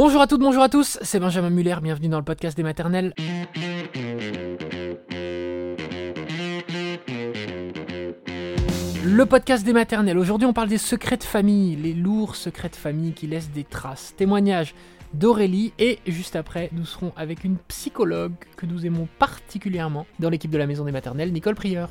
Bonjour à toutes, bonjour à tous, c'est Benjamin Muller, bienvenue dans le podcast des maternelles. Le podcast des maternelles. Aujourd'hui, on parle des secrets de famille, les lourds secrets de famille qui laissent des traces. Témoignages d'Aurélie et juste après, nous serons avec une psychologue que nous aimons particulièrement dans l'équipe de la Maison des maternelles, Nicole Prieur.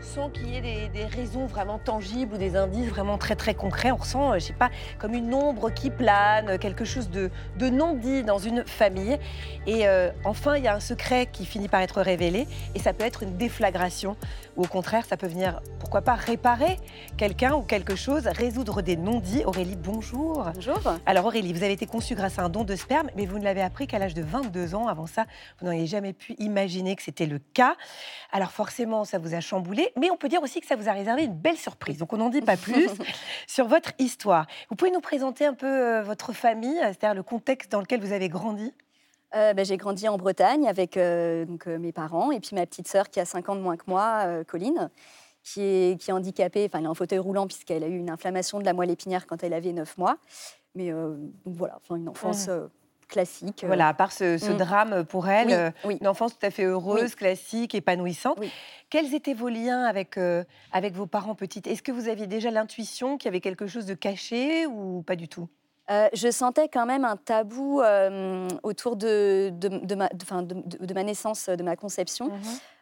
Sans qu'il y ait des, raisons vraiment tangibles ou des indices vraiment très très concrets. On ressent, euh, je sais pas, comme une ombre qui plane, quelque chose de, non dit dans une famille. Et euh, enfin, il y a un secret qui finit par être révélé et ça peut être une déflagration ou au contraire, ça peut venir, pourquoi pas, réparer quelqu'un ou quelque chose, résoudre des non-dits. Aurélie, bonjour. Bonjour. Alors Aurélie, vous avez été conçue grâce à un don de sperme, mais vous ne l'avez appris qu'à l'âge de 22 ans. Avant ça, vous n'auriez jamais pu imaginer que c'était le cas. Alors forcément, ça vous a chamboulé, mais on peut dire aussi que ça vous a réservé une belle surprise. Donc on n'en dit pas plus sur votre histoire. Vous pouvez nous présenter un peu euh, votre famille, c'est-à-dire le contexte dans lequel vous avez grandi? Euh, ben, J'ai grandi en Bretagne avec euh, donc, mes parents et puis ma petite sœur qui a 5 ans de moins que moi, Colline, qui est, qui est handicapée, enfin elle est en fauteuil roulant puisqu'elle a eu une inflammation de la moelle épinière quand elle avait 9 mois. Mais donc voilà, une enfance... Mmh classique. Euh. Voilà, à part ce, mm. drame pour elle, euh, une enfance tout à fait heureuse, classique, épanouissante. Quels étaient vos liens avec, euh, avec vos parents petites? Est-ce que vous aviez déjà l'intuition qu'il y avait quelque chose de caché ou pas du tout? Je sentais quand même un tabou autour de, de, ma, de, ma, naissance, de ma conception.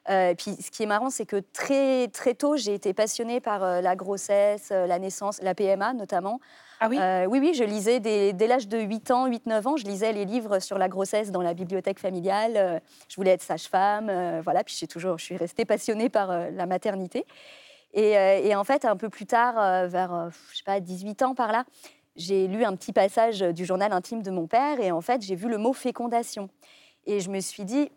Mm-hmm. puis ce qui est marrant, c'est que très, très tôt, j'ai été passionnée par la grossesse, la naissance, la PMA notamment. Ah oui? Euh, Oui, oui, je lisais dès, l'âge de 8 ans, 8-9 ans, je lisais les livres sur la grossesse dans la bibliothèque familiale. Euh, je voulais être sage-femme, euh, voilà. Puis toujours, je suis restée passionnée par la maternité. Et, en fait, un peu plus tard, vers, je sais pas, 18 ans par là, j'ai lu un petit passage du journal intime de mon père et en fait, j'ai vu le mot fécondation. Et je me suis dit,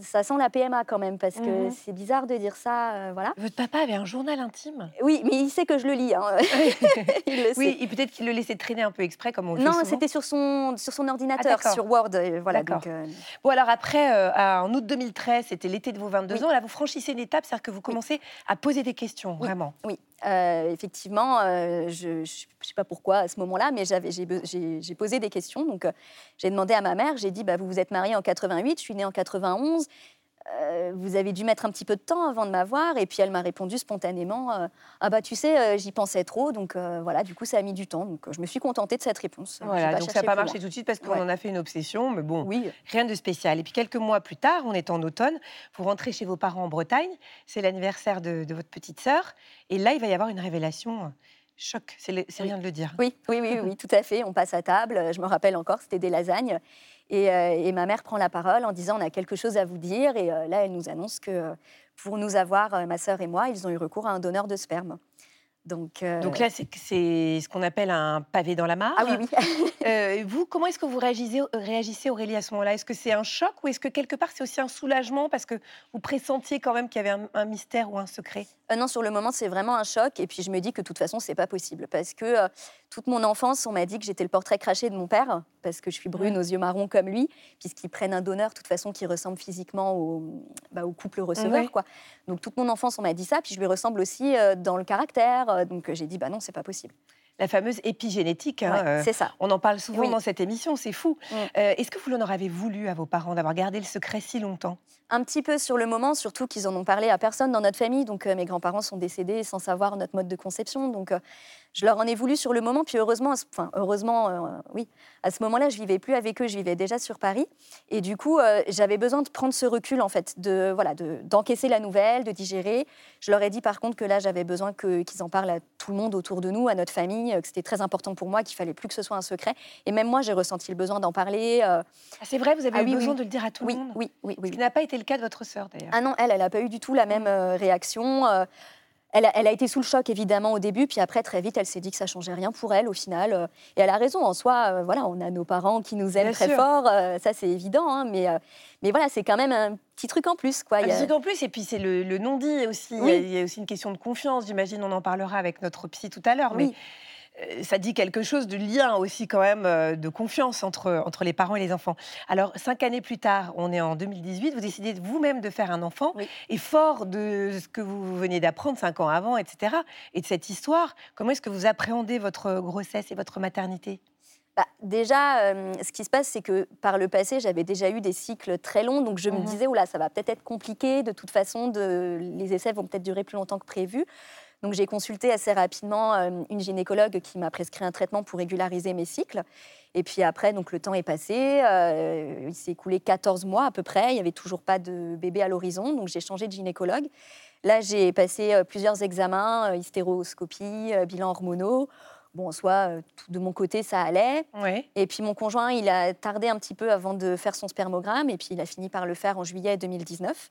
ça sent la PMA quand même, parce que mhm. c'est bizarre de dire ça. Euh, voilà. Votre papa avait un journal intime Oui, mais il sait que je le lis. Hein. il le oui, et peut-être qu'il le laissait traîner un peu exprès, comme on le Non, c'était sur son, sur son ordinateur, ah, sur Word. Euh, voilà, donc, euh, Bon, alors après, en aut 2013, c'était l'été de vos 22 ans, là, vous franchissez une étape, c'est-à-dire que vous commencez à poser des questions, vraiment. Oui, effectivement, je ne sais pas pourquoi à ce moment-là, mais j'ai posé des questions. Donc, j'ai demandé à ma mère, j'ai dit, bah, vous vous êtes mariée en 88, je suis née en 91. Euh, vous avez dû mettre un petit peu de temps avant de m'avoir. Et puis elle m'a répondu spontanément euh, Ah bah tu sais, euh, j'y pensais trop. Donc voilà, du coup, ça a mis du temps. Donc je me suis contentée de cette réponse. Voilà, donc ça n'a pas marché tout de suite parce qu'on en a fait une obsession. Mais bon, oui. rien de spécial. Et puis quelques mois plus tard, on est en automne, vous rentrez chez vos parents en Bretagne. C'est l'anniversaire de, votre petite sœur. Et là, il va y avoir une révélation. Choc, c'est rien de le dire. Oui, oui, oui, oui, tout à fait. On passe à table. Je me rappelle encore, c'était des lasagnes. Euh, et, ma mère prend la parole en disant on a quelque chose à vous dire. Et euh, là, elle nous annonce que pour nous avoir, euh, ma sœur et moi, ils ont eu recours à un donneur de sperme. Donc, Donc là, c'est ce qu'on appelle un pavé dans la mare. Ah oui, oui. vous, comment est-ce que vous réagissez, réagissez Aurélie, à ce moment-là? Est-ce que c'est un choc ou est-ce que quelque part c'est aussi un soulagement parce que vous pressentiez quand même qu'il y avait un, mystère ou un secret? Non, sur le moment, c'est vraiment un choc. Et puis je me dis que de toute façon, c'est pas possible parce que toute mon enfance, on m'a dit que j'étais le portrait craché de mon père, parce que je suis brune aux yeux marrons comme lui, puisqu'ils prennent un donneur, de toute façon, qui ressemble physiquement au, bah, au couple receveur. Quoi. Donc toute mon enfance, on m'a dit ça, puis je lui ressemble aussi euh, dans le caractère. Euh, donc j'ai dit, bah non, c'est pas possible la fameuse épigénétique. Hein, euh, c'est ça. On en parle souvent dans cette émission, c'est fou. Mm. Est-ce que vous en avez voulu à vos parents d'avoir gardé le secret si longtemps? Un petit peu sur le moment, surtout qu'ils en ont parlé à personne dans notre famille. Donc mes grands-parents sont décédés sans savoir notre mode de conception. Donc je leur en ai voulu sur le moment, puis heureusement, enfin heureusement, euh, oui, à ce moment-là, je vivais plus avec eux, je vivais déjà sur Paris, et du coup, euh, j'avais besoin de prendre ce recul en fait, de voilà, d'encaisser la nouvelle, de digérer. Je leur ai dit par contre que là, j'avais besoin qu'ils en parlent à tout le monde autour de nous, à notre famille, que c'était très important pour moi, qu'il fallait plus que ce soit un secret. Et même moi, j'ai ressenti le besoin d'en parler. Euh. Ah, c'est vrai, vous avez ah eu besoin de le dire à tout le monde. Oui, oui, oui. Ce qui n'a pas été le cas de votre sœur d'ailleurs. Ah non, elle, elle n'a pas eu du tout la même réaction elle a, été sous le choc évidemment au début, puis après très vite elle s'est dit que ça changeait rien pour elle au final. Euh, et elle a raison en soi. Euh, voilà, on a nos parents qui nous aiment très fort, euh, ça c'est évident. Hein, mais mais voilà, c'est quand même un petit truc en plus quoi. Un petit truc en plus et puis c'est le, non dit aussi. Il, y a, aussi une question de confiance. J'imagine on en parlera avec notre psy tout à l'heure. Mais euh, ça dit quelque chose de lien aussi quand même, euh, de confiance entre, entre les parents et les enfants. Alors, cinq années plus tard, on est en 2018, vous décidez vous-même de faire un enfant, Oui. et fort de ce que vous venez d'apprendre cinq ans avant, etc., et de cette histoire, comment est-ce que vous appréhendez votre grossesse et votre maternité? Bah, déjà, euh, ce qui se passe, c'est que par le passé, j'avais déjà eu des cycles très longs, donc je me Mhm. disais, oula, ça va peut-être être compliqué. De toute façon, de... les essais vont peut-être durer plus longtemps que prévu. Donc j'ai consulté assez rapidement euh, une gynécologue qui m'a prescrit un traitement pour régulariser mes cycles. Et puis après, donc le temps est passé. euh, il s'est écoulé 14 mois à peu près. Il n'y avait toujours pas de bébé à l'horizon, donc j'ai changé de gynécologue. Là, j'ai passé euh, plusieurs examens, hystéroscopie, bilan hormonaux. Bon, en soi, de mon côté, ça allait. Et puis mon conjoint, il a tardé un petit peu avant de faire son spermogramme, et puis il a fini par le faire en juillet 2019.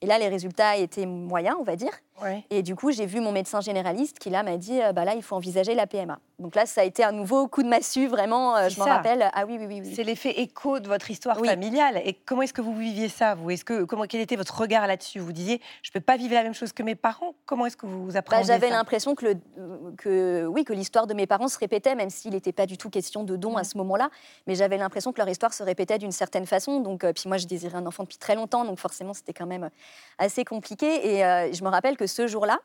Et là, les résultats étaient moyens, on va dire. Ouais. Et du coup, j'ai vu mon médecin généraliste qui là m'a dit, euh, bah là, il faut envisager la PMA. Donc là, ça a été un nouveau coup de massue, vraiment. euh, je m'en rappelle. Ah oui, oui, oui. oui. C'est l'effet écho de votre histoire Oui. familiale. Et comment est-ce que vous viviez ça, vous? Est-ce que comment quel était votre regard là-dessus? Vous disiez, je peux pas vivre la même chose que mes parents. Comment est-ce que vous vous Bah, J'avais l'impression que, le- que, oui, que l'histoire de mes parents se répétait, même s'il n'était pas du tout question de don à Mhm. ce moment-là. Mais j'avais l'impression que leur histoire se répétait d'une certaine façon. Donc, euh, puis moi, je désirais un enfant depuis très longtemps, donc forcément, c'était quand même assez compliqué. Et euh, je me rappelle que ce jour-là,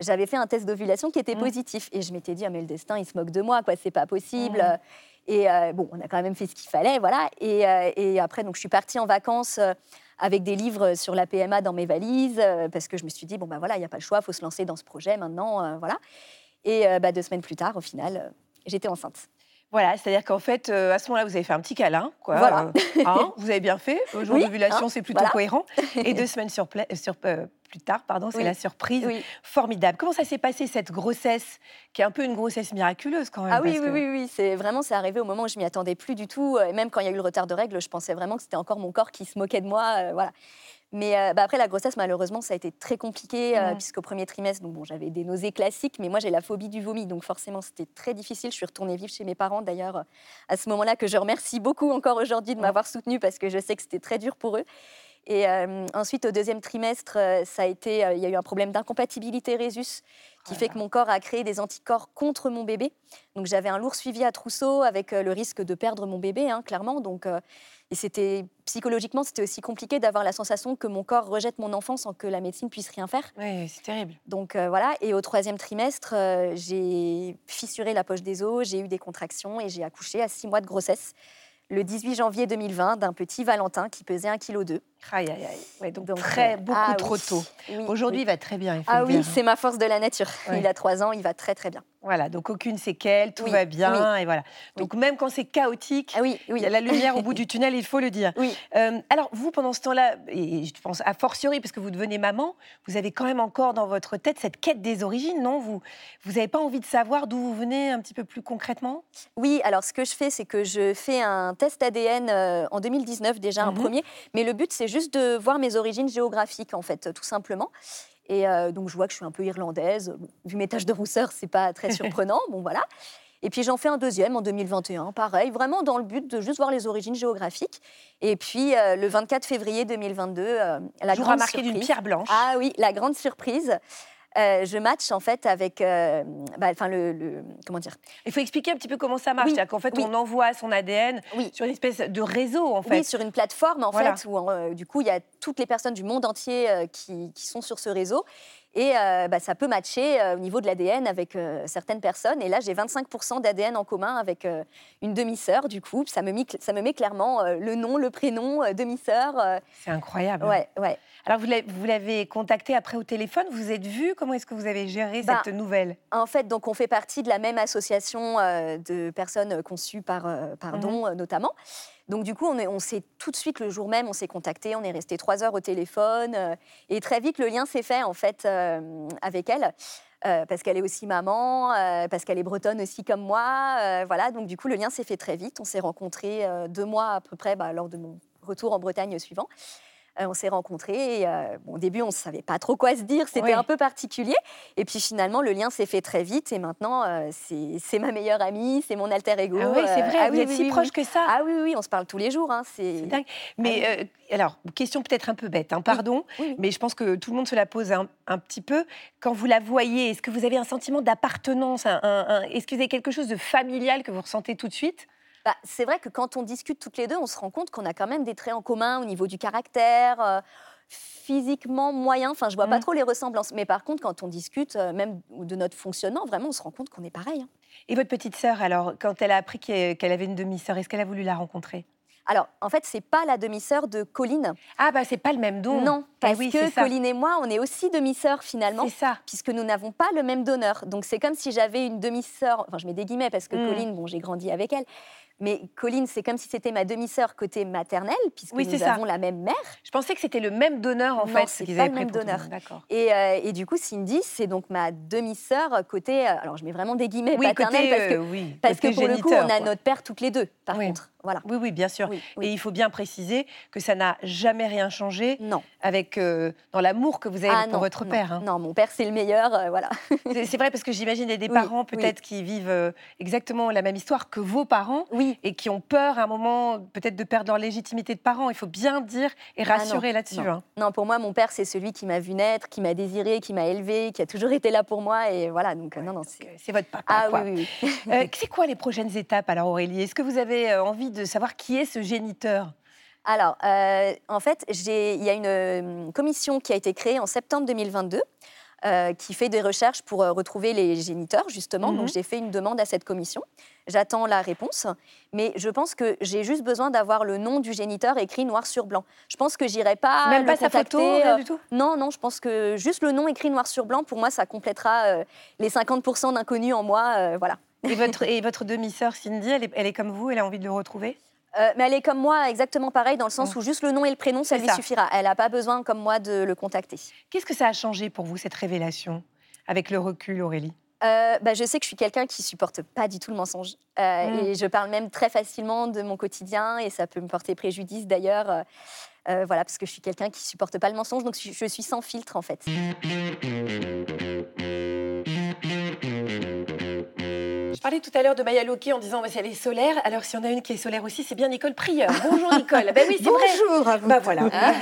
j'avais fait un test d'ovulation qui était Mhm. positif. Et je m'étais dit, ah, mais le destin, il se moque de moi, quoi, c'est pas possible. Mhm. Et euh, bon, on a quand même fait ce qu'il fallait, voilà. Et, euh, et après, donc, je suis partie en vacances. euh, avec des livres sur la PMA dans mes valises, euh, parce que je me suis dit, bon, ben voilà, il n'y a pas le choix, il faut se lancer dans ce projet maintenant, voilà. Et bah, deux semaines plus tard, au final, j'étais enceinte. Voilà, c'est-à-dire qu'en fait, euh, à ce moment-là, vous avez fait un petit câlin, quoi. Voilà. euh, hein, vous avez bien fait. Au jour Oui, d'ovulation, hein, c'est plutôt voilà. cohérent. Et deux semaines sur, euh, plus tard, pardon, c'est Oui. la surprise. Oui. Formidable. Comment ça s'est passé cette grossesse, qui est un peu une grossesse miraculeuse quand même Ah oui, parce oui, que- oui, oui, c'est vraiment, c'est arrivé au moment où je m'y attendais plus du tout. Et même quand il y a eu le retard de règles, je pensais vraiment que c'était encore mon corps qui se moquait de moi, voilà. Mais euh, bah, après la grossesse, malheureusement, ça a été très compliqué euh, puisqu'au premier trimestre, donc bon, j'avais des nausées classiques, mais moi j'ai la phobie du vomi, donc forcément c'était très difficile. Je suis retournée vivre chez mes parents, d'ailleurs, euh, à ce moment-là que je remercie beaucoup encore aujourd'hui de m'avoir soutenue parce que je sais que c'était très dur pour eux. Et euh, ensuite, au deuxième trimestre, euh, ça a été, euh, il y a eu un problème d'incompatibilité Rhésus qui Oh fait que mon corps a créé des anticorps contre mon bébé. Donc j'avais un lourd suivi à trousseau avec euh, le risque de perdre mon bébé, hein, clairement. Donc et c'était psychologiquement, c'était aussi compliqué d'avoir la sensation que mon corps rejette mon enfant sans que la médecine puisse rien faire. Oui, c'est terrible. Donc voilà. Et au troisième trimestre, j'ai fissuré la poche des os, j'ai eu des contractions et j'ai accouché à six mois de grossesse. Le 18 janvier 2020, d'un petit Valentin qui pesait 1,2 kg. Aïe, aïe, aïe. Ouais, donc, Donc, très, beaucoup ah trop oui, tôt. oui, Aujourd'hui, oui. il va très bien. Il faut Ah oui, c'est ma force de la nature. Ouais. Il a trois ans, il va très très bien. Voilà, donc aucune séquelle, tout va bien, et voilà. Donc même quand c'est chaotique, Ah il y a la lumière au bout du tunnel, il faut le dire. Oui. Euh, alors vous, pendant ce temps-là, et je pense a fortiori, parce que vous devenez maman, vous avez quand même encore dans votre tête cette quête des origines, non? Vous vous n'avez pas envie de savoir d'où vous venez un petit peu plus concrètement? Oui, alors ce que je fais, c'est que je fais un test ADN euh, en 2019, déjà un Mhm. premier. Mais le but, c'est juste de voir mes origines géographiques, en fait, tout simplement. Et euh, donc, je vois que je suis un peu irlandaise. Bon, vu mes taches de rousseur, c'est pas très surprenant. bon, voilà. Et puis, j'en fais un deuxième en 2021, pareil, vraiment dans le but de juste voir les origines géographiques. Et puis, euh, le 24 février 2022, euh, la Jour grande à marquer d'une pierre blanche. Ah oui, la grande surprise. Euh, je match en fait avec, euh, bah, enfin le, le- comment dire, Il faut expliquer un petit peu comment ça marche. Oui, C'est-à-dire qu'en fait, oui. on envoie son ADN Oui. sur une espèce de réseau, en fait. Oui, sur une plateforme en Voilà. fait, où euh, du coup il y a toutes les personnes du monde entier qui, qui sont sur ce réseau. Et euh, bah, ça peut matcher euh, au niveau de l'ADN avec euh, certaines personnes. Et là, j'ai 25% d'ADN en commun avec une demi-sœur, du coup. Ça me, mit- ça me met clairement le nom, le prénom, demi-sœur. C'est incroyable. ouais, ouais. Alors, vous l'avez- contacté après au téléphone, vous êtes vu Comment est-ce que vous avez géré Bah, cette nouvelle? En fait, donc, on fait partie de la même association de personnes conçues par, par Mhm. don, euh, notamment. Donc, du coup, on, est- s'est tout de suite, le jour même, on s'est contacté, on est resté trois heures au téléphone. euh, et très vite, le lien s'est fait, en fait, euh, avec elle. euh, parce qu'elle est aussi maman, parce qu'elle est bretonne aussi comme moi. voilà, donc du coup, le lien s'est fait très vite. On s'est rencontrés deux mois à peu près bah, lors de mon retour en Bretagne suivant. Euh, on s'est rencontrés. Euh, au début, on ne savait pas trop quoi se dire. C'était un peu particulier. Et puis finalement, le lien s'est fait très vite. Et maintenant, euh, c'est ma meilleure amie, c'est mon alter ego. Ah oui, c'est vrai. Ah vous êtes si proche que ça. Ah oui, oui, on se parle tous les jours. Hein, c'est dingue. Mais ah alors, question peut-être un peu bête, hein, pardon, mais je pense que tout le monde se la pose un, petit peu. Quand vous la voyez, est-ce que vous avez un sentiment d'appartenance Est-ce que vous avez quelque chose de familial que vous ressentez tout de suite? Bah, c'est vrai que quand on discute toutes les deux, on se rend compte qu'on a quand même des traits en commun au niveau du caractère. Euh, physiquement moyen, enfin je vois pas mmh. trop les ressemblances, mais par contre quand on discute euh, même de notre fonctionnement, vraiment on se rend compte qu'on est pareil. Hein. Et votre petite sœur alors, quand elle a appris qu'elle avait une demi-sœur, est-ce qu'elle a voulu la rencontrer? Alors, en fait, c'est pas la demi-sœur de Colline. Ah, bah, c'est pas le même don. Non, eh parce que Colline et moi, on est aussi demi-sœurs finalement. C'est ça. Puisque nous n'avons pas le même donneur. Donc, c'est comme si j'avais une demi-sœur. Enfin, je mets des guillemets parce que mmh. Colline, bon, j'ai grandi avec elle. Mais Colline, c'est comme si c'était ma demi-sœur côté maternelle, puisque nous avons la même mère. Je pensais que c'était le même donneur, en fait. c'est pas le même donneur. Et, euh, et, du coup, Cindy, c'est donc ma demi-sœur côté... Euh, alors, je mets vraiment des guillemets oui, maternelle, parce que, euh, parce que pour le coup, on a notre père toutes les deux, par contre. Oui, oui, bien sûr. Et il faut bien préciser que ça n'a jamais rien changé non. avec euh, dans l'amour que vous avez ah, pour votre père. Hein. Non, mon père c'est le meilleur, euh, voilà. c'est vrai parce que j'imagine des, des parents peut-être qui vivent euh, exactement la même histoire que vos parents, oui. et qui ont peur à un moment peut-être de perdre leur légitimité de parents. Il faut bien dire et ah, rassurer là-dessus. Hein. Non. pour moi, mon père c'est celui qui m'a vu naître, qui m'a désiré, qui m'a élevé, qui a toujours été là pour moi, et voilà. Donc non, non, c'est votre papa. Ah oui, oui. c'est quoi les prochaines étapes alors Aurélie? Est-ce que vous avez envie de savoir qui est ce géniteur alors, euh, en fait, il y a une euh, commission qui a été créée en septembre 2022 euh, qui fait des recherches pour retrouver les géniteurs, justement. Donc, mhm. j'ai fait une demande à cette commission. J'attends la réponse. Mais je pense que j'ai juste besoin d'avoir le nom du géniteur écrit noir sur blanc. Je pense que j'irai pas. Même pas sa photo, rien du tout? Non, non, je pense que juste le nom écrit noir sur blanc, pour moi, ça complétera les 50% d'inconnus en moi. voilà. Et votre, et votre demi-sœur Cindy, elle est, elle est comme vous Elle a envie de le retrouver euh, mais elle est comme moi, exactement pareil, dans le sens où juste le nom et le prénom, ça lui suffira. Elle n'a pas besoin, comme moi, de le contacter. Qu'est-ce que ça a changé pour vous, cette révélation, avec le recul, Aurélie? Euh, bah, je sais que je suis quelqu'un qui supporte pas du tout le mensonge. Euh, mm. Et je parle même très facilement de mon quotidien et ça peut me porter préjudice d'ailleurs. voilà, parce que je suis quelqu'un qui supporte pas le mensonge, donc je suis sans filtre en fait. Je parlais tout à l'heure de Maya Loki en disant si elle est solaire. Alors, si on a une qui est solaire aussi, c'est bien Nicole Prieur. Bonjour Nicole. Ben oui, c'est bonjour à vous. Bah voilà. Hein,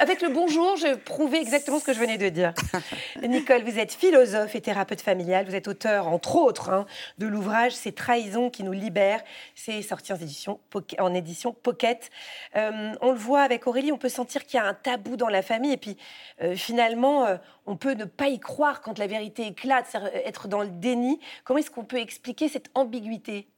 avec le bonjour, je prouvais exactement ce que je venais de dire. Nicole, vous êtes philosophe et thérapeute familial. Vous êtes auteur, entre autres, hein, de l'ouvrage C'est trahison qui nous libère. C'est sorti en édition, en édition Pocket. Euh, on le voit avec Aurélie, on peut sentir qu'il y a un tabou dans la famille. Et puis, euh, finalement, euh, on peut ne pas y croire quand la vérité éclate, être dans le déni. Comment est-ce qu'on peut expliquer cette ambiguïté?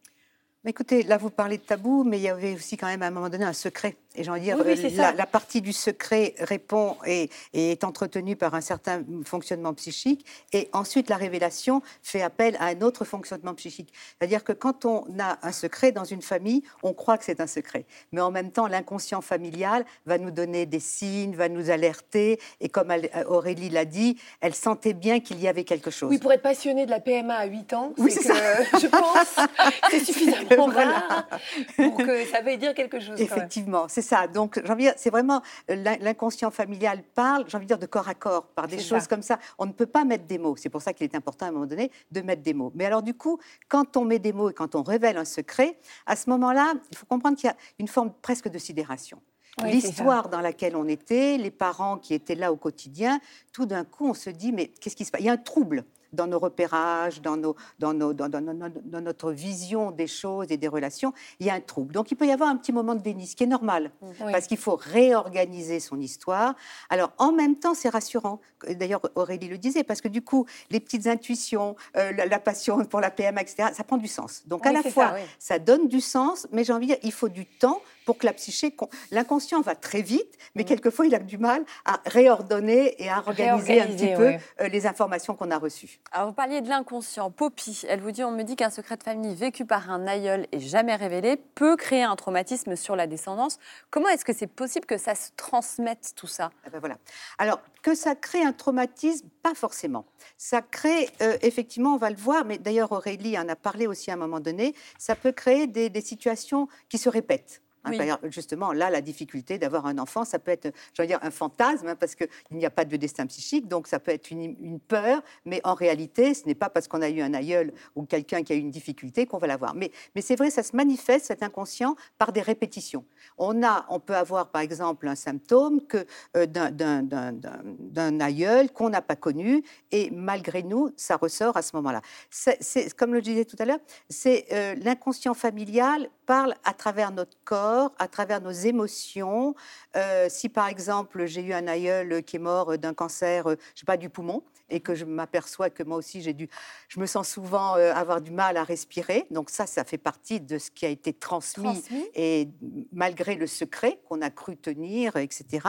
Écoutez, là, vous parlez de tabou, mais il y avait aussi quand même à un moment donné un secret et j'ai envie de dire, euh, la, partie du secret répond et, est entretenue par un certain fonctionnement psychique. Et ensuite, la révélation fait appel à un autre fonctionnement psychique. C'est-à-dire que quand on a un secret dans une famille, on croit que c'est un secret. Mais en même temps, l'inconscient familial va nous donner des signes, va nous alerter. Et comme euh, Aurélie l'a dit, elle sentait bien qu'il y avait quelque chose. Oui, pour être passionnée de la PMA à 8 ans, oui, c'est je pense c'est suffisamment rare pour que ça veuille dire quelque chose. Effectivement, c'est ça. Donc, j'ai envie c'est vraiment euh, l'inconscient familial parle, j'ai envie de dire, de corps à corps, par des choses comme ça. On ne peut pas mettre des mots. C'est pour ça qu'il est important à un moment donné de mettre des mots. Mais alors, du coup, quand on met des mots et quand on révèle un secret, à ce moment-là, il faut comprendre qu'il y a une forme presque de sidération. L'histoire dans laquelle on était, les parents qui étaient là au quotidien, tout d'un coup, on se dit, mais qu'est-ce qui se passe? Il y a un trouble dans nos repérages, dans, nos, dans, nos, dans, dans, notre vision des choses et des relations, il y a un trouble. Donc il peut y avoir un petit moment de déni, ce qui est normal, parce qu'il faut réorganiser son histoire. Alors en même temps, c'est rassurant. D'ailleurs, Aurélie le disait, parce que du coup, les petites intuitions, euh, la, passion pour la PM, etc., ça prend du sens. Donc à la fois, ça, donne du sens, mais j'ai envie de dire, il faut du temps pour que la psyché, l'inconscient va très vite, mais mm. quelquefois il a du mal à réordonner et à organiser, un petit peu euh, les informations qu'on a reçues. Alors, vous parliez de l'inconscient. Poppy, elle vous dit on me dit qu'un secret de famille vécu par un aïeul et jamais révélé peut créer un traumatisme sur la descendance. Comment est-ce que c'est possible que ça se transmette tout ça? Ah ben voilà. Alors, que ça crée un traumatisme, pas forcément. Ça crée, euh, effectivement, on va le voir, mais d'ailleurs Aurélie en a parlé aussi à un moment donné, ça peut créer des situations qui se répètent. Hein, justement, là, la difficulté d'avoir un enfant, ça peut être, veux dire, un fantasme, hein, parce qu'il n'y a pas de destin psychique, donc ça peut être une, peur, mais en réalité, ce n'est pas parce qu'on a eu un aïeul ou quelqu'un qui a eu une difficulté qu'on va l'avoir. Mais, mais c'est vrai, ça se manifeste, cet inconscient, par des répétitions. On, a, on peut avoir, par exemple, un symptôme que, euh, d'un aïeul qu'on n'a pas connu, et malgré nous, ça ressort à ce moment-là. C'est, comme le disais tout à l'heure, c'est euh, l'inconscient familial parle à travers notre corps, à travers nos émotions. Euh, si par exemple j'ai eu un aïeul qui est mort d'un cancer, euh, je sais pas, du poumon, et que je m'aperçois que moi aussi j'ai dû, je me sens souvent euh, avoir du mal à respirer. Donc ça, ça fait partie de ce qui a été transmis, et malgré le secret qu'on a cru tenir, etc.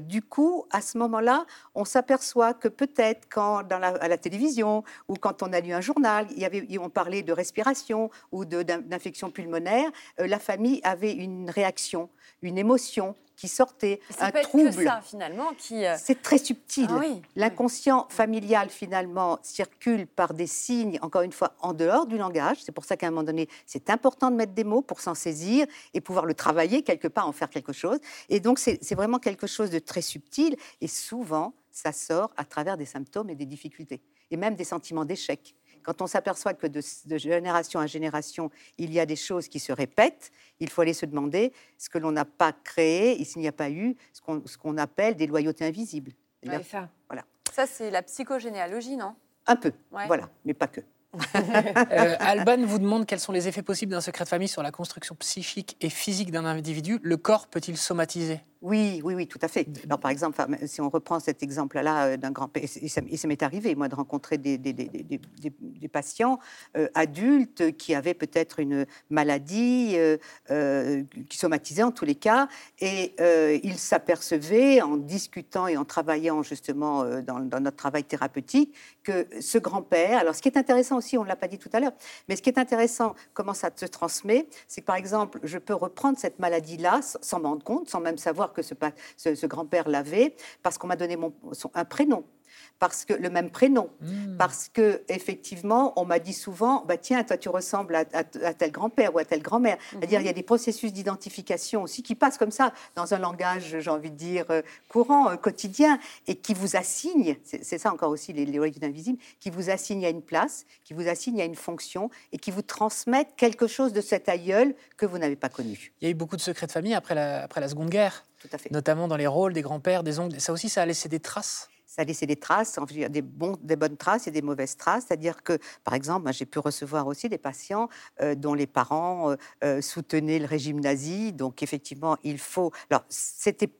du coup, à ce moment-là, on s'aperçoit que peut-être quand dans la, à la télévision ou quand on a lu un journal, il y avait, on parlait de respiration ou d'infection pulmonaire, la famille avait une réaction, une émotion qui sortait, un trouble. ça, finalement, qui. Euh, C'est très subtil. Ah L'inconscient familial, finalement, circule par des signes, encore une fois, en dehors du langage. C'est pour ça qu'à un moment donné, c'est important de mettre des mots pour s'en saisir et pouvoir le travailler quelque part, en faire quelque chose. Et donc, c'est vraiment quelque chose de très subtil. Et souvent, ça sort à travers des symptômes et des difficultés, et même des sentiments d'échec. Quand on s'aperçoit que de, génération à génération, il y a des choses qui se répètent, il faut aller se demander ce que l'on n'a pas créé et s'il n'y a pas eu ce qu'on appelle des loyautés invisibles. ça. Voilà. Ça, c'est la psychogénéalogie, non? Un peu, voilà, mais pas que. euh, Alban vous demande quels sont les effets possibles d'un secret de famille sur la construction psychique et physique d'un individu. Le corps peut-il somatiser? Oui, oui, oui, tout à fait. Alors, par exemple, si on reprend cet exemple-là euh, d'un grand... Et ça, m'est arrivé, moi, de rencontrer des, patients euh, adultes qui avaient peut-être une maladie, euh, qui somatisaient en tous les cas, et ils s'apercevaient, en discutant et en travaillant justement dans, dans, notre travail thérapeutique, que ce grand-père... Alors, ce qui est intéressant aussi, on ne l'a pas dit tout à l'heure, mais ce qui est intéressant, comment ça se transmet, c'est que, par exemple, je peux reprendre cette maladie-là sans m'en rendre compte, sans même savoir que ce, grand-père l'avait, parce qu'on m'a donné un prénom parce que le même prénom, hmm. parce que effectivement, on m'a dit souvent, bah tiens, toi tu ressembles à, tel grand-père ou à telle grand-mère. C'est-à-dire, il y a des processus d'identification aussi qui passent comme ça dans un langage, j'ai envie de dire euh, courant, euh, quotidien, et qui vous assignent. C'est ça encore aussi les, les invisibles, qui vous assignent à une place, qui vous assignent à une fonction et qui vous transmettent quelque chose de cet aïeul que vous n'avez pas connu. Il y a eu beaucoup de secrets de famille après la, après la Seconde Guerre. Tout à fait. Notamment dans les rôles des grands-pères, des oncles. Ça aussi, ça a laissé des traces ça a laissé des traces, des, des bonnes traces et des mauvaises traces. C'est-à-dire que, par exemple, j'ai pu recevoir aussi des patients euh, dont les parents euh, euh, soutenaient le régime nazi. Donc, effectivement, il faut. Alors, c'était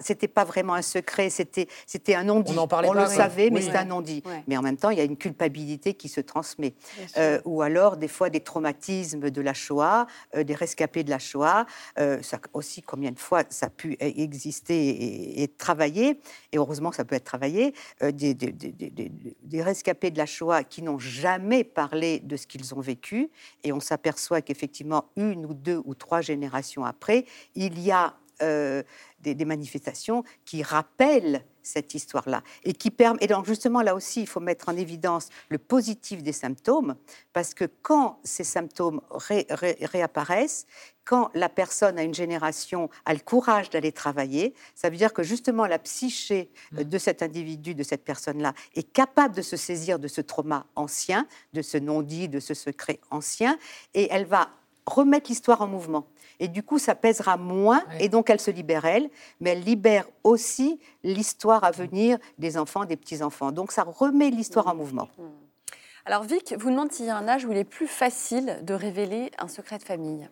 c'était pas vraiment un secret, c'était, c'était un non-dit. On, on le savait, mais c'est un non-dit. Mais en même temps, il y a une culpabilité qui se transmet. Euh, ou alors, des fois, des traumatismes de la Shoah, euh, des rescapés de la Shoah. Euh, ça aussi, combien de fois ça a pu exister et, et travailler, et heureusement, ça peut être travaillé, des, des, des, des, rescapés de la Shoah qui n'ont jamais parlé de ce qu'ils ont vécu, et on s'aperçoit qu'effectivement, une ou deux ou trois générations après, il y a euh, des, manifestations qui rappellent cette histoire-là et qui permet. Et donc justement là aussi, il faut mettre en évidence le positif des symptômes parce que quand ces symptômes réapparaissent, quand la personne à une génération a le courage d'aller travailler, ça veut dire que justement la psyché euh, mmh. de cet individu, de cette personne-là, est capable de se saisir de ce trauma ancien, de ce non-dit, de ce secret ancien, et elle va remettre l'histoire en mouvement. Et du coup, ça pèsera moins, et donc elle se libère elle, mais elle libère aussi l'histoire à venir des enfants, des petits-enfants. Donc ça remet l'histoire en mouvement. Mmh. Alors Vic vous demande s'il y a un âge où il est plus facile de révéler un secret de famille.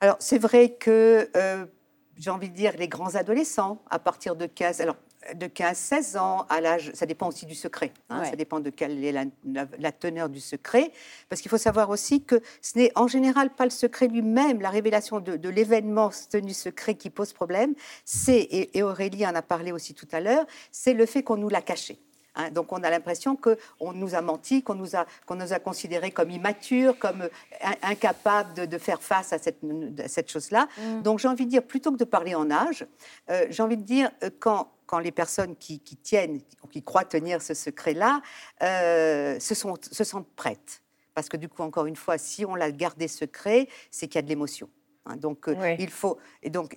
Alors c'est vrai que, euh, j'ai envie de dire, les grands adolescents, à partir de 15... Alors de 15-16 ans à l'âge, ça dépend aussi du secret, hein, ça dépend de quelle est la, teneur du secret, parce qu'il faut savoir aussi que ce n'est en général pas le secret lui-même, la révélation de, l'événement tenu secret qui pose problème, c'est, et, Aurélie en a parlé aussi tout à l'heure, c'est le fait qu'on nous l'a caché. Hein. donc on a l'impression qu'on nous a menti, qu'on nous a, qu'on nous a considérés comme immatures, comme incapables de, faire face à cette, cette chose-là. Mm. Donc j'ai envie de dire, plutôt que de parler en âge, euh, j'ai envie de dire, euh, quand quand les personnes qui, tiennent, qui croient tenir ce secret-là, euh, se, sont, se sentent prêtes. Parce que du coup, encore une fois, si on l'a gardé secret, c'est qu'il y a de l'émotion. Hein. donc euh, il faut et donc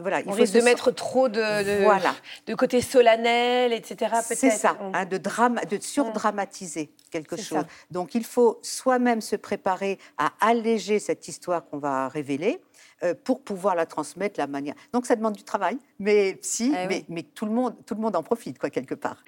voilà. Il On faut risque de mettre trop de, voilà. de côté solennel, etc. C'est ça, hein, de drama, de surdramatiser quelque chose. Donc il faut soi-même se préparer à alléger cette histoire qu'on va révéler euh, pour pouvoir la transmettre la manière. Donc ça demande du travail, mais si, eh mais, mais, tout le monde, tout le monde en profite quoi quelque part.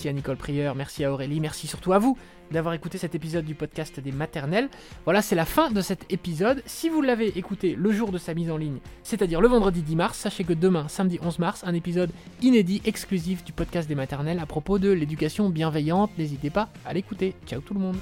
Merci à Nicole Prieur, merci à Aurélie, merci surtout à vous d'avoir écouté cet épisode du podcast des maternelles. Voilà, c'est la fin de cet épisode. Si vous l'avez écouté le jour de sa mise en ligne, c'est-à-dire le vendredi 10 mars, sachez que demain, samedi 11 mars, un épisode inédit, exclusif du podcast des maternelles à propos de l'éducation bienveillante. N'hésitez pas à l'écouter. Ciao tout le monde.